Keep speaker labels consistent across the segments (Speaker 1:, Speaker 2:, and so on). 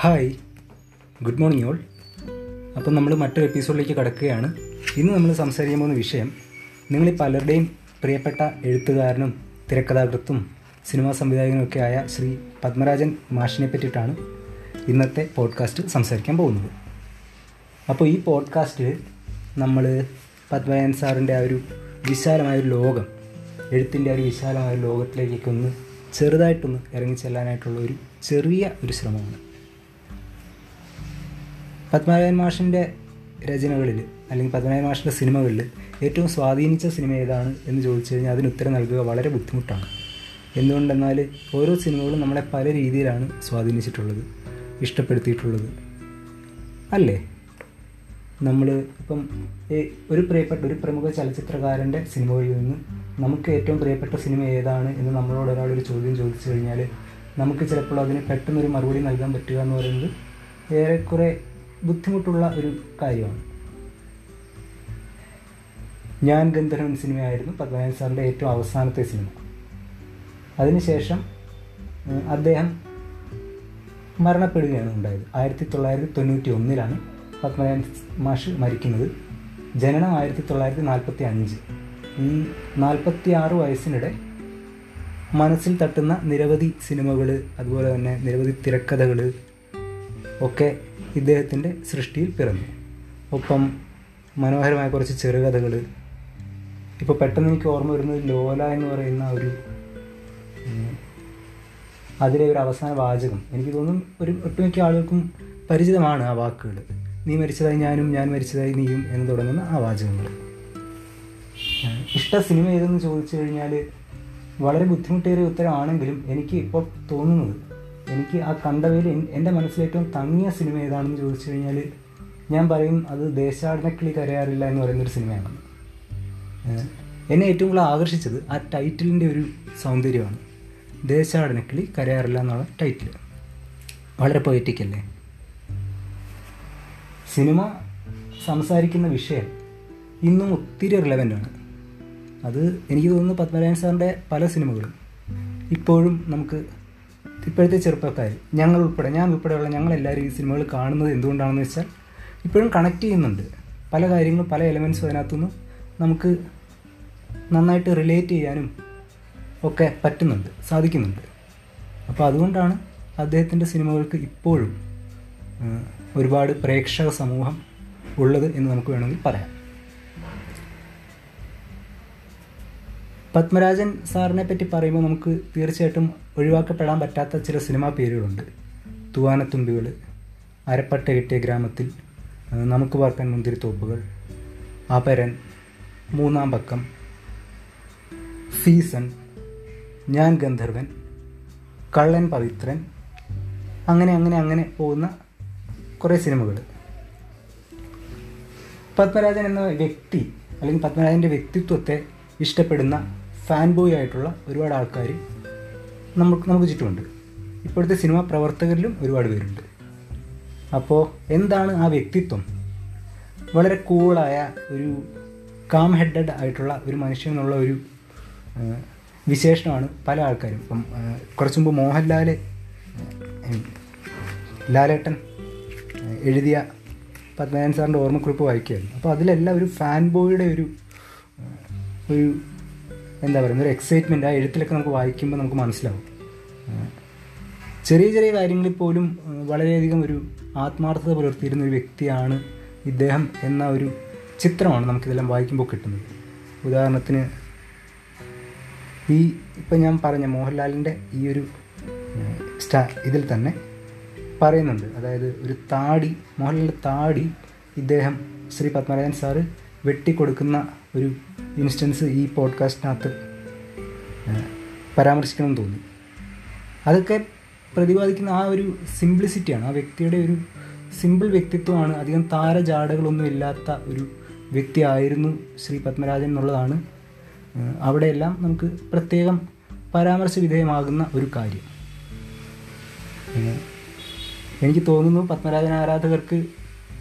Speaker 1: Hi good morning all അപ്പം നമ്മൾ മറ്റൊരു എപ്പിസോഡിലേക്ക് കടക്കുകയാണ്. ഇന്ന് നമ്മൾ സംസാരിക്കാൻ പോകുന്ന വിഷയം നിങ്ങളിൽ പലരുടെയും പ്രിയപ്പെട്ട എഴുത്തുകാരനും തിരക്കഥാകൃത്തും സിനിമാ സംവിധായകനും ഒക്കെ ആയ ശ്രീ പത്മരാജൻ മാഷിനെ പറ്റിയിട്ടാണ് ഇന്നത്തെ പോഡ്കാസ്റ്റ് സംസാരിക്കാൻ പോകുന്നത്. അപ്പോൾ ഈ പോഡ്കാസ്റ്റിൽ നമ്മൾ പത്മരാജൻ സാറിന്റെ ആ ഒരു വിശാലമായൊരു ലോകം എഴുത്തിന്റെ ഒരു വിശാലമായ ഒരു ലോകത്തിലേക്കൊക്കെ ഒന്ന് ചെറുതായിട്ടൊന്ന് ഇറങ്ങിച്ചെല്ലാനായിട്ടുള്ള ഒരു ചെറിയ ഒരു ശ്രമമാണ്. പത്മനാഭൻ മാഷിന്റെ രചനകളിൽ അല്ലെങ്കിൽ പത്മനാഭൻ മാഷിന്റെ സിനിമകളിൽ ഏറ്റവും സ്വാധീനിച്ച സിനിമ ഏതാണ് എന്ന് ചോദിച്ചു കഴിഞ്ഞാൽ അതിന് ഉത്തരം നൽകുക വളരെ ബുദ്ധിമുട്ടാണ്. എന്തുകൊണ്ടെന്നാൽ ഓരോ സിനിമകളും നമ്മളെ പല രീതിയിലാണ് സ്വാധീനിച്ചിട്ടുള്ളത് ഇഷ്ടപ്പെടുത്തിയിട്ടുള്ളത്. അല്ലേ? നമ്മൾ ഇപ്പം ഒരു പ്രിയപ്പെട്ട ഒരു പ്രമുഖ ചലച്ചിത്രകാരന്റെ സിനിമകളിൽ നിന്ന് നമുക്ക് ഏറ്റവും പ്രിയപ്പെട്ട സിനിമ ഏതാണ് എന്ന് നമ്മളോട് ഒരാളൊരു ചോദ്യം ചോദിച്ചു കഴിഞ്ഞാൽ നമുക്ക് ചിലപ്പോൾ അതിന് പെട്ടെന്നൊരു മറുപടി നൽകാൻ പറ്റുക എന്ന് പറയുന്നത് ഏറെക്കുറെ ബുദ്ധിമുട്ടുള്ള ഒരു കാര്യമാണ്. ഞാൻ ഗന്ധർവൻ സിനിമയായിരുന്നു പത്മനാഭൻ സാറിന്റെ ഏറ്റവും അവസാനത്തെ സിനിമ. അതിനുശേഷം അദ്ദേഹം മരണപ്പെടുകയാണ് ഉണ്ടായത്. ആയിരത്തി തൊള്ളായിരത്തി തൊണ്ണൂറ്റി ഒന്നിലാണ് പത്മനാഭൻ മാഷ് മരിക്കുന്നത്. ജനനം ആയിരത്തി തൊള്ളായിരത്തി നാൽപ്പത്തി അഞ്ച് ഈ നാൽപ്പത്തി ആറ് വയസ്സിനിടെ മനസ്സിൽ തട്ടുന്ന നിരവധി സിനിമകൾ അതുപോലെ തന്നെ നിരവധി തിരക്കഥകൾ ഒക്കെ ഇദ്ദേഹത്തിന്റെ സൃഷ്ടിയിൽ പിറന്നു. ഒപ്പം മനോഹരമായ കുറച്ച് ചെറുകഥകൾ. ഇപ്പോൾ പെട്ടെന്ന് എനിക്ക് ഓർമ്മ വരുന്നത് ലോല എന്ന് പറയുന്ന ഒരു അതിലെ ഒരു അവസാന വാചകം. എനിക്ക് തോന്നുന്നു ഒരു ഒട്ടുമിക്ക ആളുകൾക്കും പരിചിതമാണ് ആ വാക്കുകൾ. നീ മരിച്ചതായി ഞാനും ഞാൻ മരിച്ചതായി നീയും എന്ന് തുടങ്ങുന്ന ആ വാചകങ്ങൾ. ഇഷ്ട സിനിമ ഏതെന്ന് ചോദിച്ചു കഴിഞ്ഞാൽ വളരെ ബുദ്ധിമുട്ടേറിയ ഉത്തരമാണെങ്കിലും എനിക്ക് ഇപ്പോൾ തോന്നുന്നത് എനിക്ക് ആ കണ്ടവയിൽ എൻ- എന്റെ മനസ്സിൽ ഏറ്റവും തങ്ങിയ സിനിമ ഏതാണെന്ന് ചോദിച്ചു കഴിഞ്ഞാൽ ഞാൻ പറയും അത് ദേശാടനക്കിളി കരയാറില്ല എന്ന് പറയുന്നൊരു സിനിമയാണ്. എന്നെ ഏറ്റവും കൂടുതൽ ആകർഷിച്ചത് ആ ടൈറ്റിലിന്റെ ഒരു സൗന്ദര്യമാണ്. ദേശാടനക്കിളി കരയാറില്ല എന്നുള്ള ടൈറ്റിൽ വളരെ പൊയറ്റിക് അല്ലേ? സിനിമ സംസാരിക്കുന്ന വിഷയം ഇന്നും ഒത്തിരി റിലവന്റ് ആണ്. അത് എനിക്ക് തോന്നുന്നു പത്മനാഭൻ സാറിന്റെ പല സിനിമകളും ഇപ്പോഴും നമുക്ക് ഇപ്പോഴത്തെ ചെറുപ്പക്കാർ ഞങ്ങൾ ഉൾപ്പെടെ ഞാൻ ഉൾപ്പെടെയുള്ള ഞങ്ങളെല്ലാവരും ഈ സിനിമകൾ കാണുന്നത് എന്തുകൊണ്ടാണെന്ന് വെച്ചാൽ ഇപ്പോഴും കണക്ട് ചെയ്യുന്നുണ്ട്. പല കാര്യങ്ങളും പല എലമെൻസും അതിനകത്തുനിന്ന് നമുക്ക് നന്നായിട്ട് റിലേറ്റ് ചെയ്യാനും ഒക്കെ പറ്റുന്നുണ്ട് സാധിക്കുന്നുണ്ട്. അപ്പോൾ അതുകൊണ്ടാണ് അദ്ദേഹത്തിന്റെ സിനിമകൾക്ക് ഇപ്പോഴും ഒരുപാട് പ്രേക്ഷക സമൂഹം ഉള്ളത് എന്ന് നമുക്ക് വേണമെങ്കിൽ പറയാം. പത്മരാജൻ സാറിനെ പറ്റി പറയുമ്പോൾ നമുക്ക് തീർച്ചയായിട്ടും ഒഴിവാക്കപ്പെടാൻ പറ്റാത്ത ചില സിനിമാ പേരുകളുണ്ട്. തൂവാനത്തുമ്പികൾ അരപ്പട്ട കിട്ടിയ ഗ്രാമത്തിൽ നമുക്ക് പാർക്കാൻ മുന്തിരിത്തോപ്പുകൾ അപരൻ മൂന്നാം പക്കം സീസൺ ഞാൻ ഗന്ധർവൻ കള്ളൻ പവിത്രൻ അങ്ങനെ അങ്ങനെ അങ്ങനെ പോകുന്ന കുറേ സിനിമകൾ. പത്മരാജൻ എന്ന വ്യക്തി അല്ലെങ്കിൽ പത്മരാജന്റെ വ്യക്തിത്വത്തെ ഇഷ്ടപ്പെടുന്ന ഫാൻ ബോയ് ആയിട്ടുള്ള ഒരുപാട് ആൾക്കാർ നമുക്ക് നമുക്ക് ചുറ്റുമുണ്ട്. ഇപ്പോഴത്തെ സിനിമ പ്രവർത്തകരിലും ഒരുപാട് പേരുണ്ട്. അപ്പോൾ എന്താണ് ആ വ്യക്തിത്വം? വളരെ കൂളായ ഒരു കാം ഹെഡഡ് ആയിട്ടുള്ള ഒരു മനുഷ്യൻ എന്നുള്ള ഒരു വിശേഷണമാണ് പല ആൾക്കാരും. ഇപ്പം കുറച്ച് മുമ്പ് മോഹൻലാൽ ലാലേട്ടൻ എഴുതിയ പത്മനാഭൻ സാറിന്റെ ഓർമ്മക്കുറിപ്പ് വായിക്കുകയായിരുന്നു. അപ്പോൾ അതിലെല്ലാം ഒരു ഫാൻ ബോയുടെ ഒരു ഒരു എന്താ പറയുക ഒരു എക്സൈറ്റ്മെന്റ് ആ എഴുത്തിലൊക്കെ നമുക്ക് വായിക്കുമ്പോൾ നമുക്ക് മനസ്സിലാവും. ചെറിയ ചെറിയ കാര്യങ്ങളിൽ പോലും വളരെയധികം ഒരു ആത്മാർത്ഥത പുലർത്തിയിരുന്ന ഒരു വ്യക്തിയാണ് ഇദ്ദേഹം എന്ന ഒരു ചിത്രമാണ് നമുക്കിതെല്ലാം വായിക്കുമ്പോൾ കിട്ടുന്നത്. ഉദാഹരണത്തിന് ഈ ഇപ്പം ഞാൻ പറഞ്ഞ മോഹൻലാലിന്റെ ഈ ഒരു സ്റ്റാ ഇതിൽ തന്നെ പറയുന്നുണ്ട്. അതായത് ഒരു താടി മോഹൻലാലിന്റെ താടി ഇദ്ദേഹം ശ്രീ പത്മരാജൻ സാറ് വെട്ടിക്കൊടുക്കുന്ന ഒരു ഇൻസ്റ്റൻസ് ഈ പോഡ്കാസ്റ്റിനകത്ത് പരാമർശിക്കണം എന്ന് തോന്നി. അതൊക്കെ പ്രതിപാദിക്കുന്ന ആ ഒരു സിംപ്ലിസിറ്റിയാണ്. ആ വ്യക്തിയുടെ ഒരു സിമ്പിൾ വ്യക്തിത്വമാണ്. അധികം താരജാടകളൊന്നും ഇല്ലാത്ത ഒരു വ്യക്തിയായിരുന്നു ശ്രീ പത്മരാജൻ എന്നുള്ളതാണ് അവിടെയെല്ലാം നമുക്ക് പ്രത്യേകം പരാമർശ വിധേയമാകുന്ന ഒരു കാര്യം. എനിക്ക് തോന്നുന്നു പത്മരാജൻ ആരാധകർക്ക്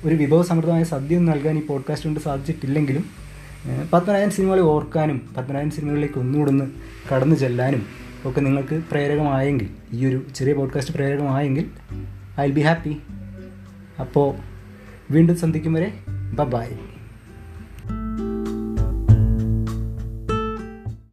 Speaker 1: ഒരു വിഭവസമൃദ്ധമായ സദ്യ നൽകാൻ ഈ പോഡ്കാസ്റ്റ് കൊണ്ട് സാധിച്ചിട്ടില്ലെങ്കിലും ഏഹ്, പത്മരാജൻ സിനിമകളെ ഓർക്കാനും പത്മനാഭൻ സിനിമകളിലേക്ക് ഒന്നുകൂടെ ഒന്ന് കടന്നു ചെല്ലാനും ഒക്കെ നിങ്ങൾക്ക് പ്രേരകമായെങ്കിൽ ഈ ഒരു ചെറിയ പോഡ്കാസ്റ്റ് പ്രേരകമായെങ്കിൽ ഐ വിൽ ബി ഹാപ്പി അപ്പോൾ വീണ്ടും സന്ധിക്കും വരെ ബ ബൈ